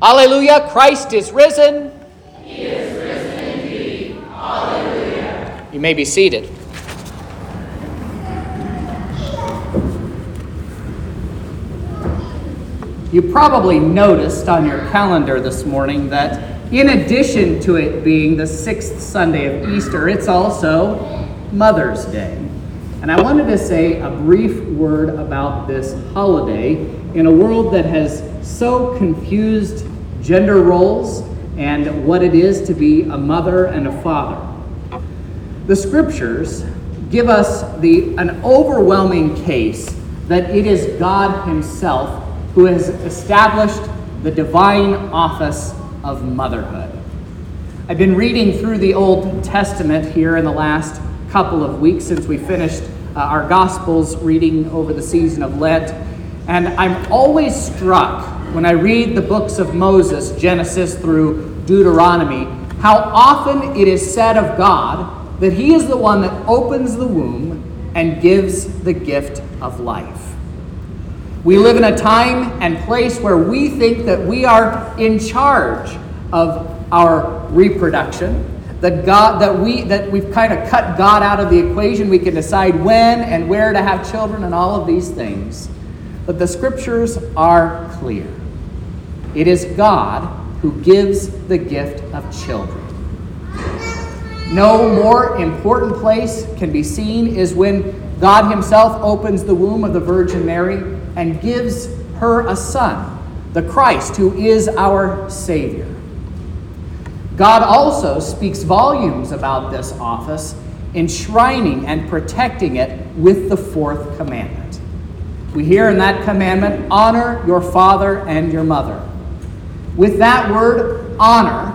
Alleluia, Christ is risen. He is risen indeed. Alleluia. You may be seated. You probably noticed on your calendar this morning that in addition to it being the sixth Sunday of Easter, it's also Mother's Day. And I wanted to say a brief word about this holiday in a world that has so confused gender roles and what it is to be a mother and a father. The scriptures give us the, an overwhelming case that it is God Himself who has established the divine office of motherhood. I've been reading through the Old Testament here in the last couple of weeks since we finished uh, our Gospels reading over the season of Lent, and I'm always struck when I read the books of Moses, Genesis through Deuteronomy, how often it is said of God that He is the one that opens the womb and gives the gift of life. We live in a time and place where we think that we are in charge of our reproduction, that God that we that we've kind of cut God out of the equation. We can decide when and where to have children and all of these things. But the scriptures are clear. It is God who gives the gift of children. No more important place can be seen is when God Himself opens the womb of the Virgin Mary and gives her a son, the Christ, who is our Savior. God also speaks volumes about this office, enshrining and protecting it with the fourth commandment. We hear in that commandment, honor your father and your mother. With that word, honor,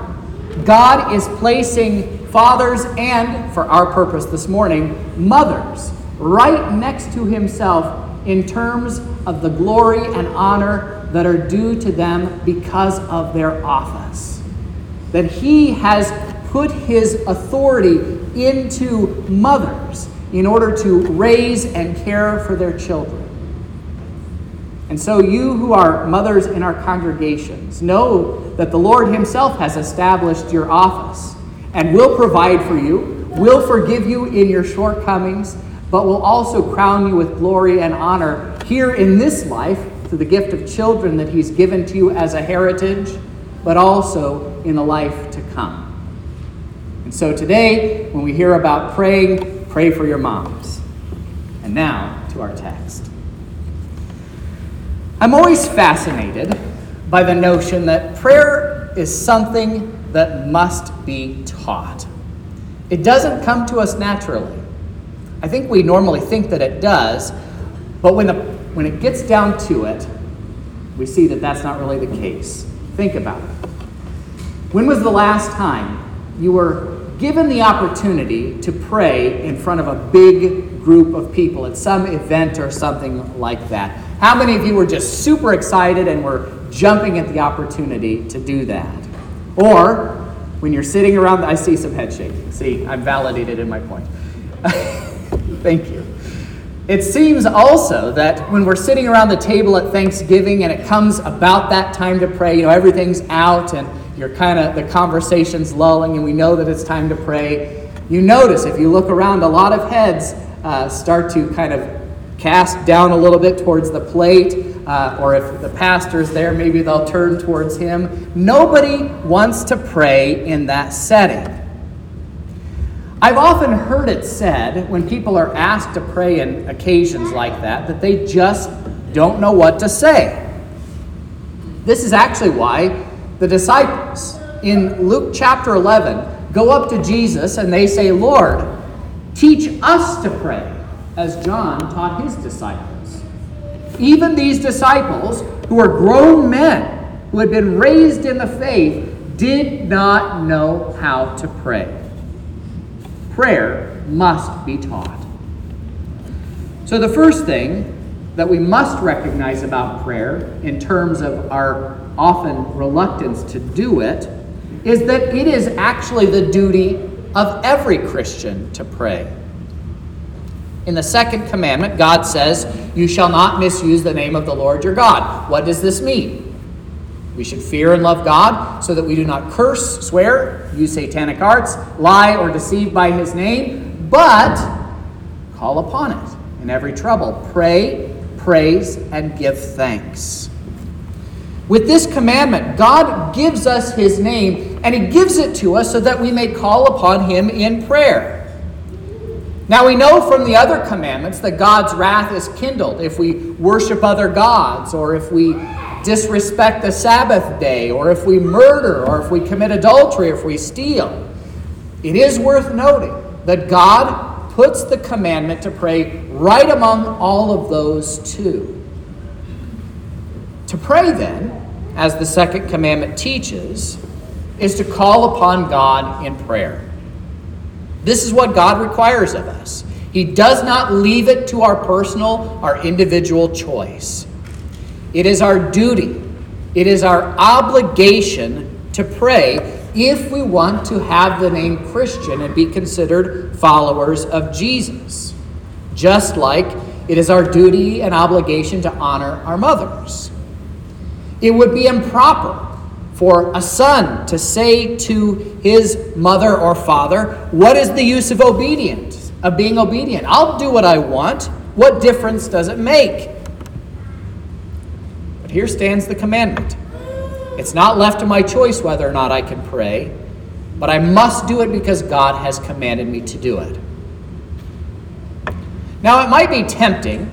God is placing fathers and, for our purpose this morning, mothers right next to himself in terms of the glory and honor that are due to them because of their office. That he has put his authority into mothers in order to raise and care for their children. And so, you who are mothers in our congregations, know that the Lord Himself has established your office and will provide for you, will forgive you in your shortcomings, but will also crown you with glory and honor here in this life through the gift of children that He's given to you as a heritage, but also in the life to come. And so today, when we hear about praying, pray for your moms. And now to our text. I'm always fascinated by the notion that prayer is something that must be taught. It doesn't come to us naturally. I think we normally think that it does, but when, the, when it gets down to it, we see that that's not really the case. Think about it. When was the last time you were given the opportunity to pray in front of a big group of people at some event or something like that? How many of you were just super excited and were jumping at the opportunity to do that? Or when you're sitting around, I see some head shaking. See, I'm validated in my point. Thank you. It seems also that when we're sitting around the table at Thanksgiving and it comes about that time to pray, you know, everything's out and you're kind of, the conversation's lulling and we know that it's time to pray. You notice if you look around, a lot of heads uh, start to kind of cast down a little bit towards the plate, uh, or if the pastor's there, maybe they'll turn towards him. Nobody wants to pray in that setting. I've often heard it said when people are asked to pray in occasions like that that they just don't know what to say. This is actually why the disciples in Luke chapter 11 go up to Jesus and they say, Lord, teach us to pray, as John taught his disciples. Even these disciples, who are grown men who had been raised in the faith, did not know how to pray prayer must be taught. So, the first thing that we must recognize about prayer, in terms of our often reluctance to do it, is that it is actually the duty of every Christian to pray. In the second commandment, God says, You shall not misuse the name of the Lord your God. What does this mean? We should fear and love God so that we do not curse, swear, use satanic arts, lie, or deceive by his name, but call upon it in every trouble. Pray, praise, and give thanks. With this commandment, God gives us his name, and he gives it to us so that we may call upon him in prayer. Now we know from the other commandments that God's wrath is kindled if we worship other gods, or if we disrespect the Sabbath day, or if we murder, or if we commit adultery, or if we steal. It is worth noting that God puts the commandment to pray right among all of those too. To pray, then, as the second commandment teaches, is to call upon God in prayer. This is what God requires of us. He does not leave it to our personal, our individual choice. It is our duty, it is our obligation to pray if we want to have the name Christian and be considered followers of Jesus. Just like it is our duty and obligation to honor our mothers. It would be improper for a son to say to his mother or father, What is the use of obedience, of being obedient? I'll do what I want. What difference does it make? But here stands the commandment. It's not left to my choice whether or not I can pray, but I must do it because God has commanded me to do it. Now, it might be tempting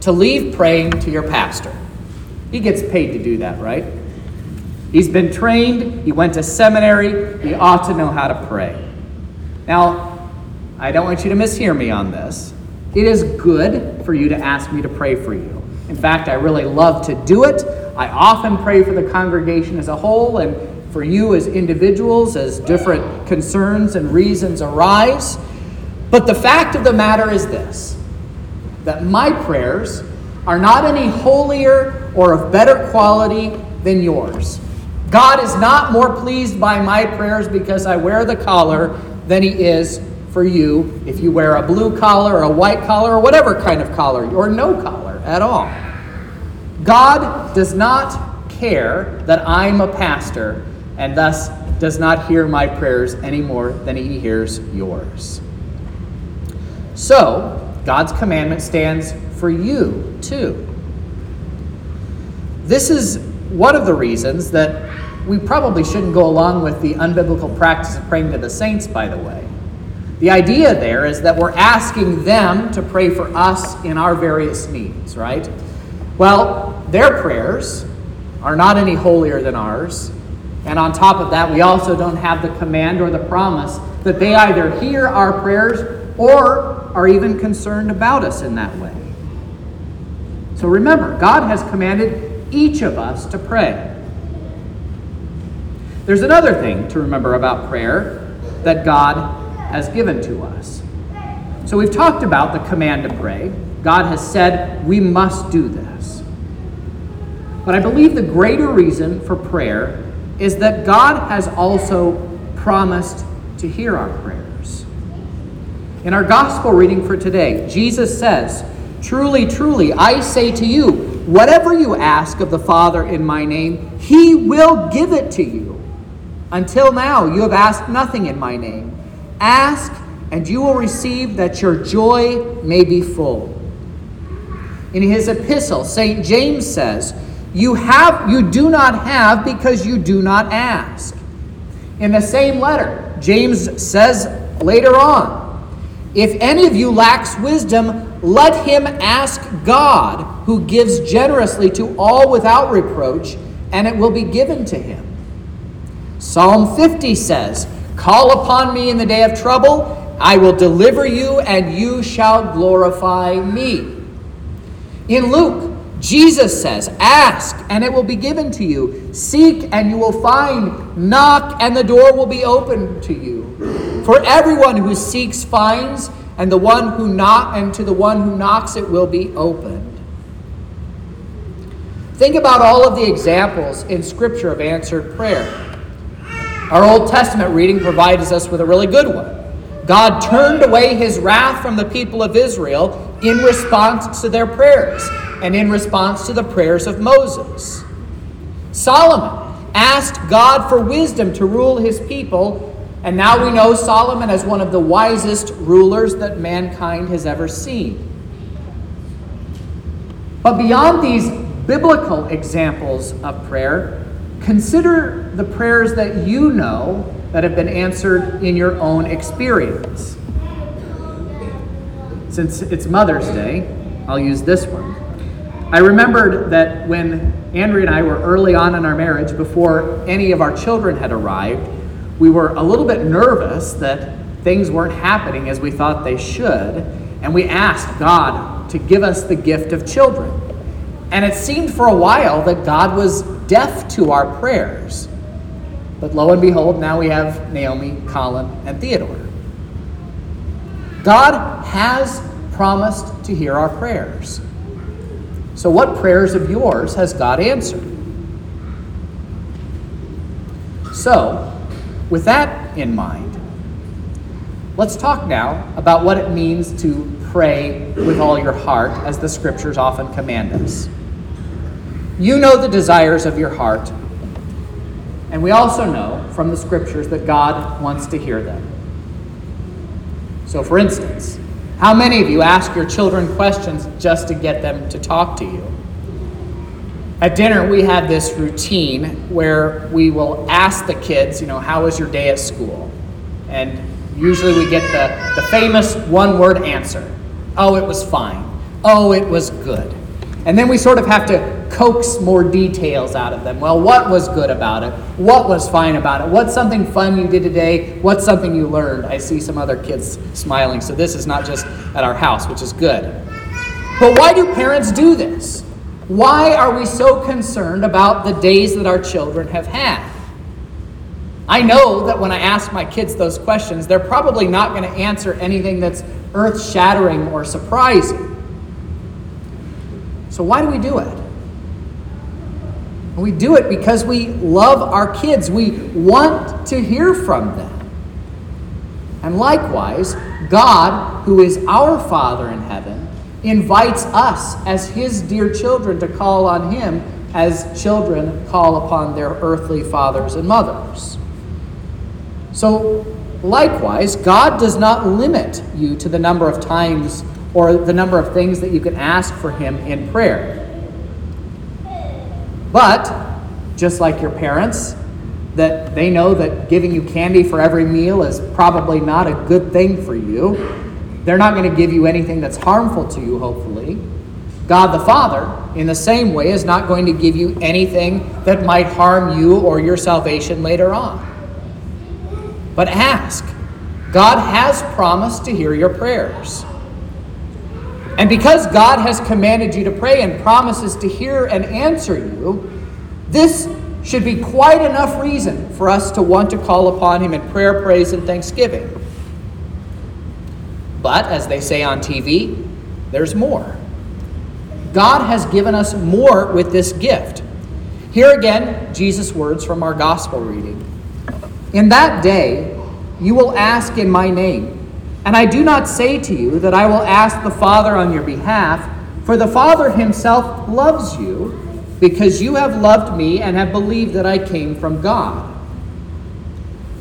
to leave praying to your pastor. He gets paid to do that, right? He's been trained, he went to seminary, he ought to know how to pray. Now, I don't want you to mishear me on this. It is good for you to ask me to pray for you. In fact, I really love to do it. I often pray for the congregation as a whole and for you as individuals as different concerns and reasons arise. But the fact of the matter is this that my prayers are not any holier or of better quality than yours. God is not more pleased by my prayers because I wear the collar than He is for you if you wear a blue collar or a white collar or whatever kind of collar or no collar at all. God does not care that I'm a pastor and thus does not hear my prayers any more than He hears yours. So, God's commandment stands for you too. This is one of the reasons that we probably shouldn't go along with the unbiblical practice of praying to the saints, by the way. The idea there is that we're asking them to pray for us in our various needs, right? Well, their prayers are not any holier than ours. And on top of that, we also don't have the command or the promise that they either hear our prayers or are even concerned about us in that way. So remember, God has commanded each of us to pray. There's another thing to remember about prayer that God has given to us. So we've talked about the command to pray. God has said we must do this. But I believe the greater reason for prayer is that God has also promised to hear our prayers. In our gospel reading for today, Jesus says, Truly, truly, I say to you, whatever you ask of the Father in my name, he will give it to you. Until now, you have asked nothing in my name. Ask, and you will receive that your joy may be full. In his epistle, St. James says, you have you do not have because you do not ask. In the same letter, James says later on, if any of you lacks wisdom, let him ask God, who gives generously to all without reproach, and it will be given to him. Psalm 50 says, Call upon me in the day of trouble, I will deliver you, and you shall glorify me. In Luke, Jesus says, Ask, and it will be given to you. Seek, and you will find. Knock, and the door will be opened to you. For everyone who seeks finds, and the one who knock, and to the one who knocks it will be opened. Think about all of the examples in Scripture of answered prayer. Our Old Testament reading provides us with a really good one. God turned away his wrath from the people of Israel in response to their prayers and in response to the prayers of Moses. Solomon asked God for wisdom to rule his people, and now we know Solomon as one of the wisest rulers that mankind has ever seen. But beyond these biblical examples of prayer, consider the prayers that you know that have been answered in your own experience. Since it's Mother's Day, I'll use this one. I remembered that when Andrea and I were early on in our marriage, before any of our children had arrived, we were a little bit nervous that things weren't happening as we thought they should, and we asked God to give us the gift of children. And it seemed for a while that God was deaf to our prayers. But lo and behold, now we have Naomi, Colin, and Theodore. God has promised to hear our prayers. So, what prayers of yours has God answered? So, with that in mind, let's talk now about what it means to pray with all your heart, as the scriptures often command us. You know the desires of your heart, and we also know from the scriptures that God wants to hear them. So, for instance, how many of you ask your children questions just to get them to talk to you? At dinner, we have this routine where we will ask the kids, you know, how was your day at school? And usually we get the, the famous one word answer Oh, it was fine. Oh, it was good. And then we sort of have to coax more details out of them. Well, what was good about it? What was fine about it? What's something fun you did today? What's something you learned? I see some other kids smiling, so this is not just at our house, which is good. But why do parents do this? Why are we so concerned about the days that our children have had? I know that when I ask my kids those questions, they're probably not going to answer anything that's earth shattering or surprising. So, why do we do it? We do it because we love our kids. We want to hear from them. And likewise, God, who is our Father in heaven, invites us as his dear children to call on him as children call upon their earthly fathers and mothers. So, likewise, God does not limit you to the number of times or the number of things that you can ask for him in prayer. But, just like your parents, that they know that giving you candy for every meal is probably not a good thing for you. They're not going to give you anything that's harmful to you, hopefully. God the Father, in the same way, is not going to give you anything that might harm you or your salvation later on. But ask. God has promised to hear your prayers. And because God has commanded you to pray and promises to hear and answer you, this should be quite enough reason for us to want to call upon Him in prayer, praise, and thanksgiving. But, as they say on TV, there's more. God has given us more with this gift. Here again, Jesus' words from our gospel reading. In that day, you will ask in my name. And I do not say to you that I will ask the Father on your behalf, for the Father himself loves you, because you have loved me and have believed that I came from God.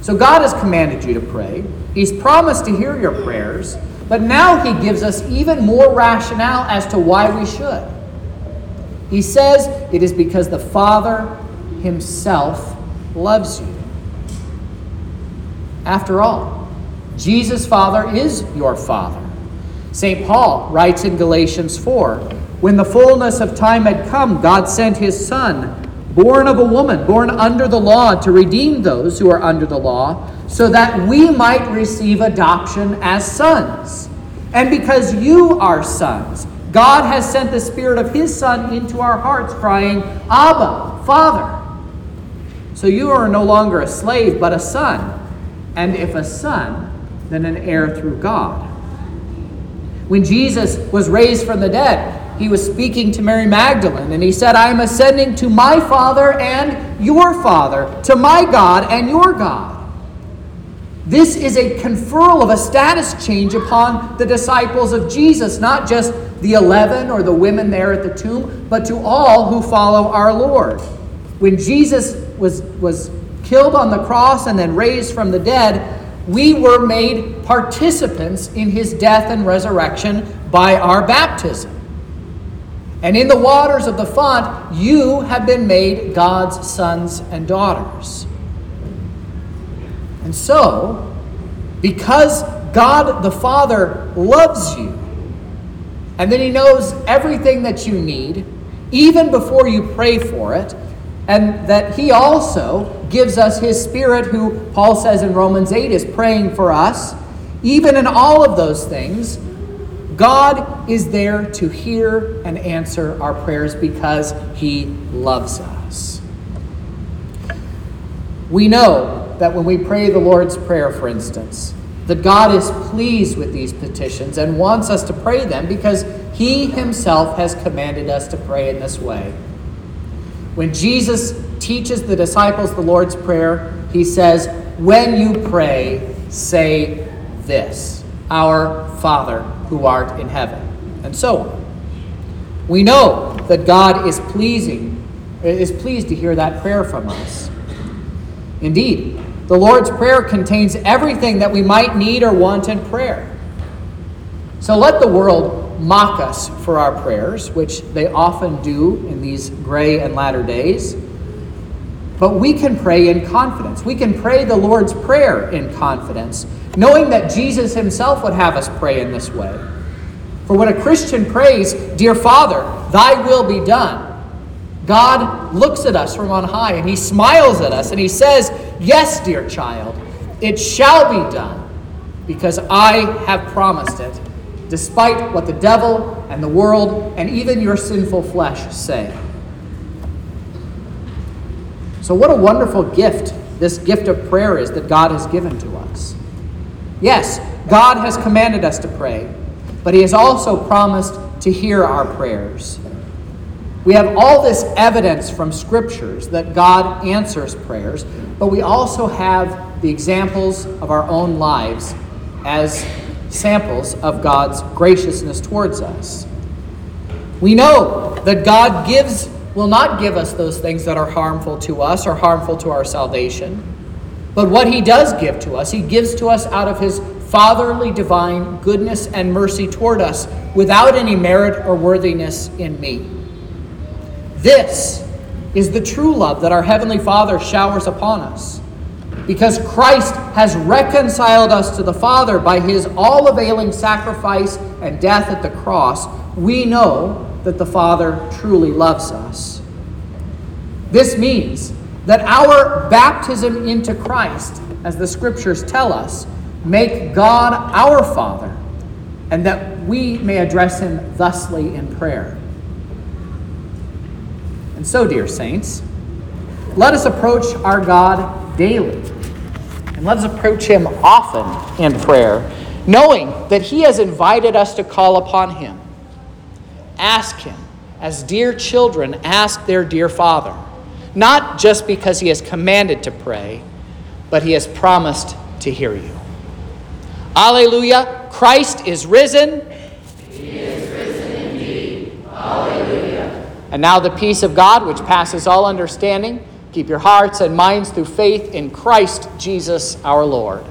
So God has commanded you to pray. He's promised to hear your prayers, but now he gives us even more rationale as to why we should. He says it is because the Father himself loves you. After all, Jesus' Father is your Father. St. Paul writes in Galatians 4 When the fullness of time had come, God sent his Son, born of a woman, born under the law, to redeem those who are under the law, so that we might receive adoption as sons. And because you are sons, God has sent the Spirit of his Son into our hearts, crying, Abba, Father. So you are no longer a slave, but a son. And if a son, then an heir through God. When Jesus was raised from the dead, he was speaking to Mary Magdalene, and he said, I am ascending to my Father and your Father, to my God and your God. This is a conferral of a status change upon the disciples of Jesus, not just the eleven or the women there at the tomb, but to all who follow our Lord. When Jesus was, was killed on the cross and then raised from the dead, we were made participants in his death and resurrection by our baptism. And in the waters of the font, you have been made God's sons and daughters. And so, because God the Father loves you, and that He knows everything that you need, even before you pray for it, and that He also gives us His Spirit, who Paul says in Romans 8 is praying for us, even in all of those things, God is there to hear and answer our prayers because He loves us. We know that when we pray the Lord's Prayer, for instance, that God is pleased with these petitions and wants us to pray them because He Himself has commanded us to pray in this way. When Jesus teaches the disciples the Lord's Prayer, He says, When you pray, say this Our Father who art in heaven, and so on. We know that God is pleasing, is pleased to hear that prayer from us. Indeed, the Lord's Prayer contains everything that we might need or want in prayer. So let the world mock us for our prayers, which they often do in these gray and latter days. But we can pray in confidence. We can pray the Lord's Prayer in confidence, knowing that Jesus himself would have us pray in this way. For when a Christian prays, Dear Father, thy will be done, God looks at us from on high and he smiles at us and he says, Yes, dear child, it shall be done because I have promised it, despite what the devil and the world and even your sinful flesh say. So, what a wonderful gift this gift of prayer is that God has given to us. Yes, God has commanded us to pray, but He has also promised to hear our prayers. We have all this evidence from scriptures that God answers prayers, but we also have the examples of our own lives as samples of God's graciousness towards us. We know that God gives will not give us those things that are harmful to us or harmful to our salvation. But what he does give to us, he gives to us out of his fatherly divine goodness and mercy toward us without any merit or worthiness in me. This is the true love that our Heavenly Father showers upon us. Because Christ has reconciled us to the Father by his all availing sacrifice and death at the cross, we know that the Father truly loves us. This means that our baptism into Christ, as the scriptures tell us, make God our Father, and that we may address him thusly in prayer. And so, dear saints, let us approach our God daily. And let us approach Him often in prayer, knowing that He has invited us to call upon Him. Ask Him, as dear children ask their dear Father, not just because He has commanded to pray, but He has promised to hear you. Alleluia! Christ is risen. He is risen indeed. Alleluia. And now the peace of God, which passes all understanding, keep your hearts and minds through faith in Christ Jesus our Lord.